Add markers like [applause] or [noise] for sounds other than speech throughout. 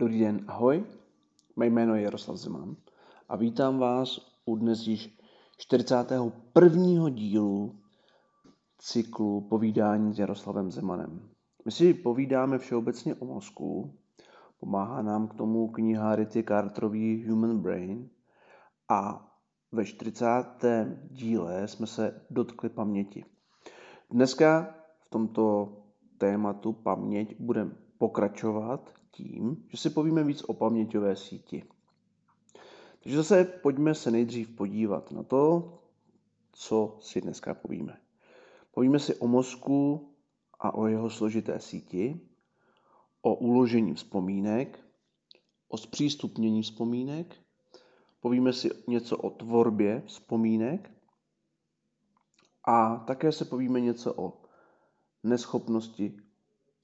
Dobrý den, ahoj. Mé jméno je Jaroslav Zeman a vítám vás u dnes již 41. dílu cyklu povídání s Jaroslavem Zemanem. My si povídáme všeobecně o mozku, pomáhá nám k tomu kniha Rity Carterový Human Brain a ve 40. díle jsme se dotkli paměti. Dneska v tomto tématu paměť budeme pokračovat tím, že si povíme víc o paměťové síti. Takže zase pojďme se nejdřív podívat na to, co si dneska povíme. Povíme si o mozku a o jeho složité síti, o uložení vzpomínek, o zpřístupnění vzpomínek, povíme si něco o tvorbě vzpomínek a také se povíme něco o neschopnosti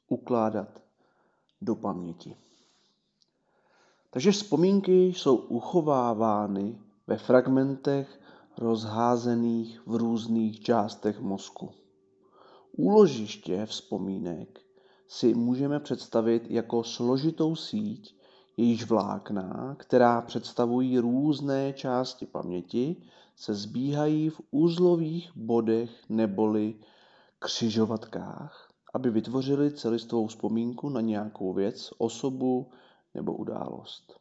ukládat do paměti. Takže vzpomínky jsou uchovávány ve fragmentech rozházených v různých částech mozku. Úložiště vzpomínek si můžeme představit jako složitou síť, jejíž vlákna, která představují různé části paměti, se zbíhají v úzlových bodech neboli křižovatkách aby vytvořili celistvou vzpomínku na nějakou věc, osobu nebo událost.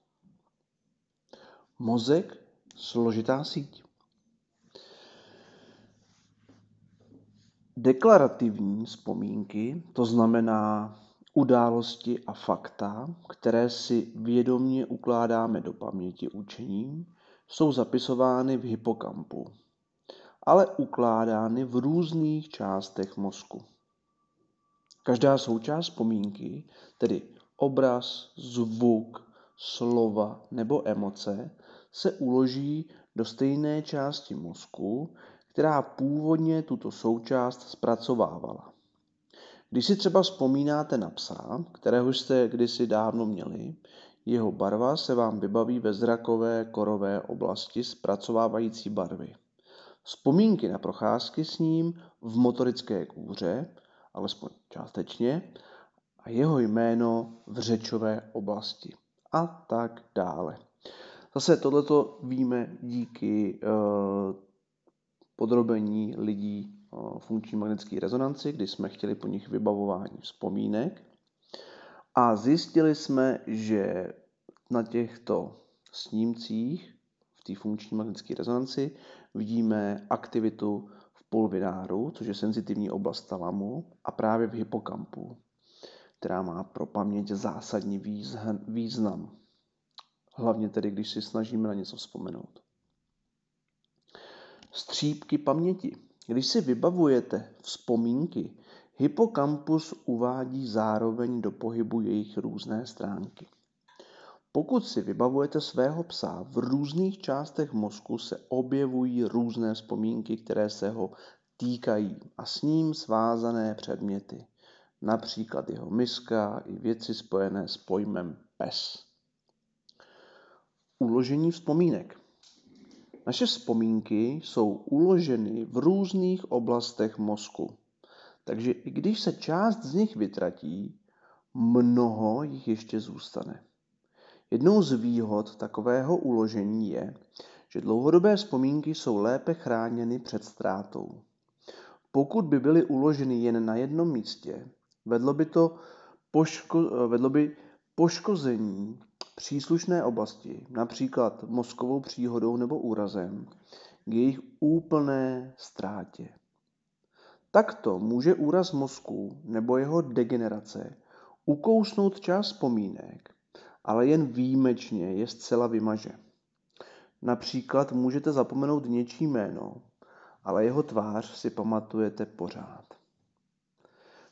Mozek složitá síť. Deklarativní vzpomínky, to znamená události a fakta, které si vědomně ukládáme do paměti učením, jsou zapisovány v hypokampu, ale ukládány v různých částech mozku. Každá součást vzpomínky, tedy obraz, zvuk, slova nebo emoce, se uloží do stejné části mozku, která původně tuto součást zpracovávala. Když si třeba vzpomínáte na psa, kterého jste kdysi dávno měli, jeho barva se vám vybaví ve zrakové korové oblasti zpracovávající barvy. Vzpomínky na procházky s ním v motorické kůře alespoň částečně, a jeho jméno v řečové oblasti a tak dále. Zase tohleto víme díky uh, podrobení lidí uh, funkční magnetické rezonanci, kdy jsme chtěli po nich vybavování vzpomínek a zjistili jsme, že na těchto snímcích v té funkční magnetické rezonanci vidíme aktivitu pulvináru, což je senzitivní oblast talamu, a právě v hypokampu, která má pro paměť zásadní význam. Hlavně tedy, když si snažíme na něco vzpomenout. Střípky paměti. Když si vybavujete vzpomínky, hypokampus uvádí zároveň do pohybu jejich různé stránky. Pokud si vybavujete svého psa, v různých částech mozku se objevují různé vzpomínky, které se ho týkají a s ním svázané předměty, například jeho miska i věci spojené s pojmem pes. Uložení vzpomínek. Naše vzpomínky jsou uloženy v různých oblastech mozku, takže i když se část z nich vytratí, mnoho jich ještě zůstane. Jednou z výhod takového uložení je, že dlouhodobé vzpomínky jsou lépe chráněny před ztrátou. Pokud by byly uloženy jen na jednom místě, vedlo by to poško, vedlo by poškození příslušné oblasti, například mozkovou příhodou nebo úrazem, k jejich úplné ztrátě. Takto může úraz mozku nebo jeho degenerace ukousnout část vzpomínek ale jen výjimečně je zcela vymaže. Například můžete zapomenout něčí jméno, ale jeho tvář si pamatujete pořád.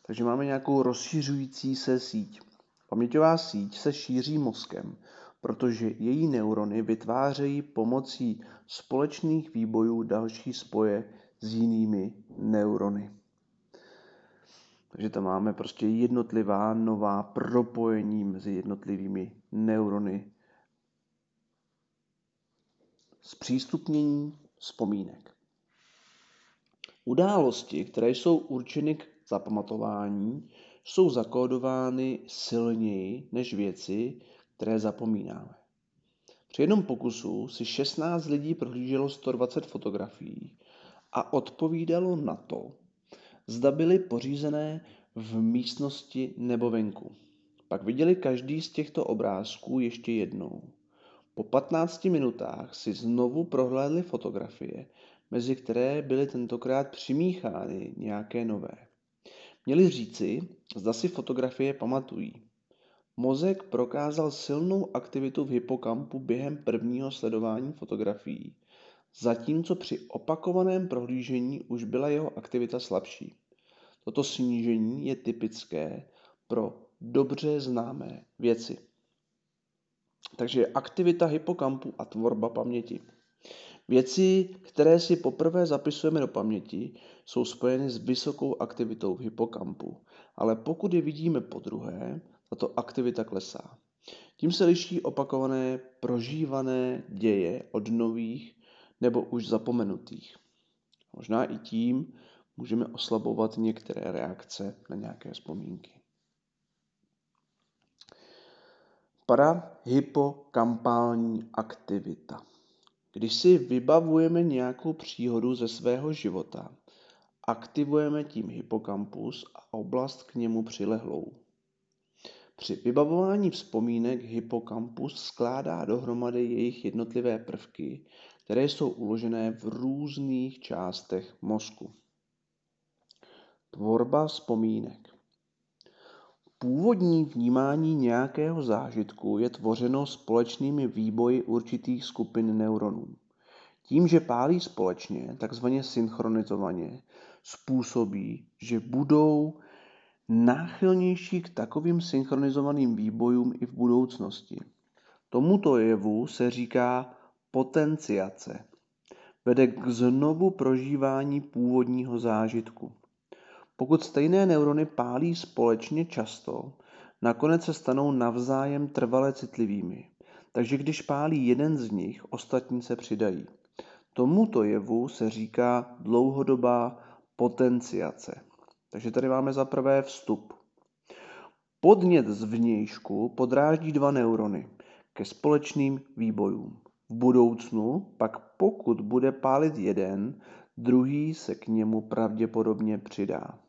Takže máme nějakou rozšířující se síť. Paměťová síť se šíří mozkem, protože její neurony vytvářejí pomocí společných výbojů další spoje s jinými neurony. Takže tam máme prostě jednotlivá nová propojení mezi jednotlivými neurony. Zpřístupnění vzpomínek. Události, které jsou určeny k zapamatování, jsou zakódovány silněji než věci, které zapomínáme. Při jednom pokusu si 16 lidí prohlíželo 120 fotografií a odpovídalo na to, zda byly pořízené v místnosti nebo venku. Pak viděli každý z těchto obrázků ještě jednou. Po 15 minutách si znovu prohlédli fotografie, mezi které byly tentokrát přimíchány nějaké nové. Měli říci, zda si fotografie pamatují. Mozek prokázal silnou aktivitu v hypokampu během prvního sledování fotografií, zatímco při opakovaném prohlížení už byla jeho aktivita slabší. Toto snížení je typické pro dobře známé věci. Takže aktivita hypokampu a tvorba paměti. Věci, které si poprvé zapisujeme do paměti, jsou spojeny s vysokou aktivitou v hypokampu, ale pokud je vidíme po druhé, tato aktivita klesá. Tím se liší opakované prožívané děje od nových nebo už zapomenutých. Možná i tím můžeme oslabovat některé reakce na nějaké vzpomínky. Parahypokampální aktivita. Když si vybavujeme nějakou příhodu ze svého života, aktivujeme tím hypokampus a oblast k němu přilehlou. Při vybavování vzpomínek hypokampus skládá dohromady jejich jednotlivé prvky, které jsou uložené v různých částech mozku. Tvorba vzpomínek. Původní vnímání nějakého zážitku je tvořeno společnými výboji určitých skupin neuronů. Tím, že pálí společně, takzvaně synchronizovaně, způsobí, že budou náchylnější k takovým synchronizovaným výbojům i v budoucnosti. Tomuto jevu se říká potenciace. Vede k znovu prožívání původního zážitku. Pokud stejné neurony pálí společně často, nakonec se stanou navzájem trvale citlivými. Takže když pálí jeden z nich, ostatní se přidají. Tomuto jevu se říká dlouhodobá potenciace. Takže tady máme za prvé vstup. Podnět z vnějšku podráždí dva neurony ke společným výbojům. Budoucnu pak pokud bude pálit jeden, druhý se k němu pravděpodobně přidá.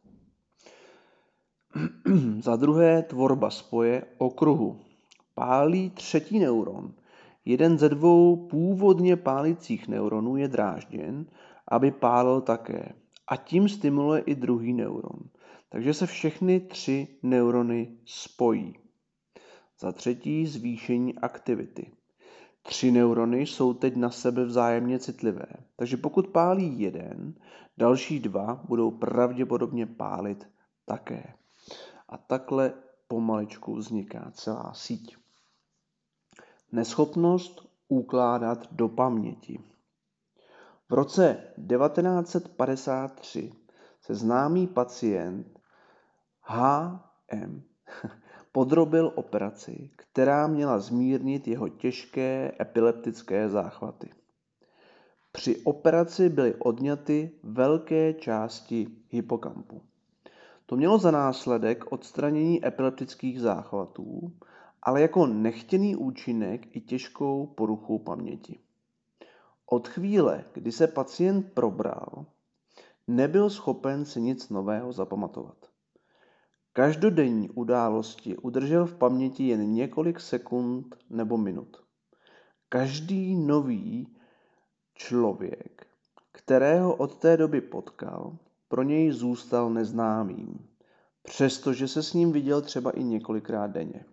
[clears throat] Za druhé tvorba spoje okruhu. Pálí třetí neuron. Jeden ze dvou původně pálicích neuronů je drážděn, aby pálil také. A tím stimuluje i druhý neuron. Takže se všechny tři neurony spojí. Za třetí zvýšení aktivity. Tři neurony jsou teď na sebe vzájemně citlivé, takže pokud pálí jeden, další dva budou pravděpodobně pálit také. A takhle pomaličku vzniká celá síť. Neschopnost ukládat do paměti. V roce 1953 se známý pacient HM podrobil operaci, která měla zmírnit jeho těžké epileptické záchvaty. Při operaci byly odňaty velké části hypokampu. To mělo za následek odstranění epileptických záchvatů, ale jako nechtěný účinek i těžkou poruchu paměti. Od chvíle, kdy se pacient probral, nebyl schopen si nic nového zapamatovat. Každodenní události udržel v paměti jen několik sekund nebo minut. Každý nový člověk, kterého od té doby potkal, pro něj zůstal neznámým, přestože se s ním viděl třeba i několikrát denně.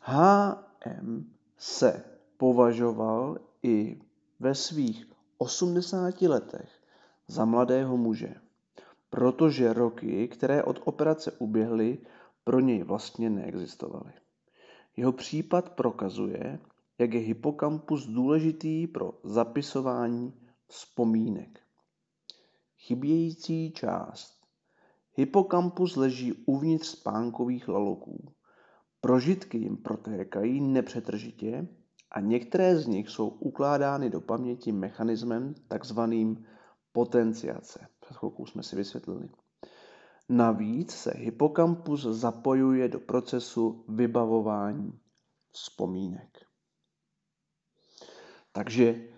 HM se považoval i ve svých 80 letech za mladého muže, protože roky, které od operace uběhly, pro něj vlastně neexistovaly. Jeho případ prokazuje, jak je hypokampus důležitý pro zapisování vzpomínek. Chybějící část. Hypokampus leží uvnitř spánkových laloků. Prožitky jim protékají nepřetržitě a některé z nich jsou ukládány do paměti mechanismem takzvaným potenciace. Před chvilkou jsme si vysvětlili. Navíc se hypokampus zapojuje do procesu vybavování vzpomínek. Takže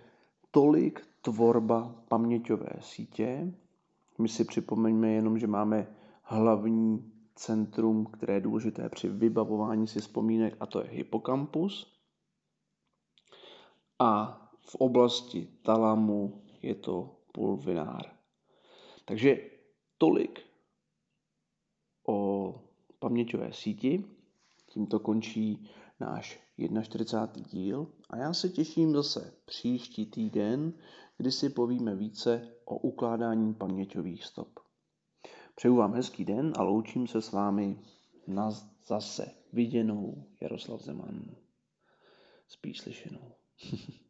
tolik tvorba paměťové sítě. My si připomeňme jenom, že máme hlavní centrum, které je důležité při vybavování si vzpomínek, a to je hypokampus. A v oblasti talamu je to pulvinár. Takže tolik o paměťové síti. Tímto končí náš 41. díl a já se těším zase příští týden, kdy si povíme více o ukládání paměťových stop. Přeju vám hezký den a loučím se s vámi na zase viděnou Jaroslav Zeman. Spíš slyšenou. [laughs]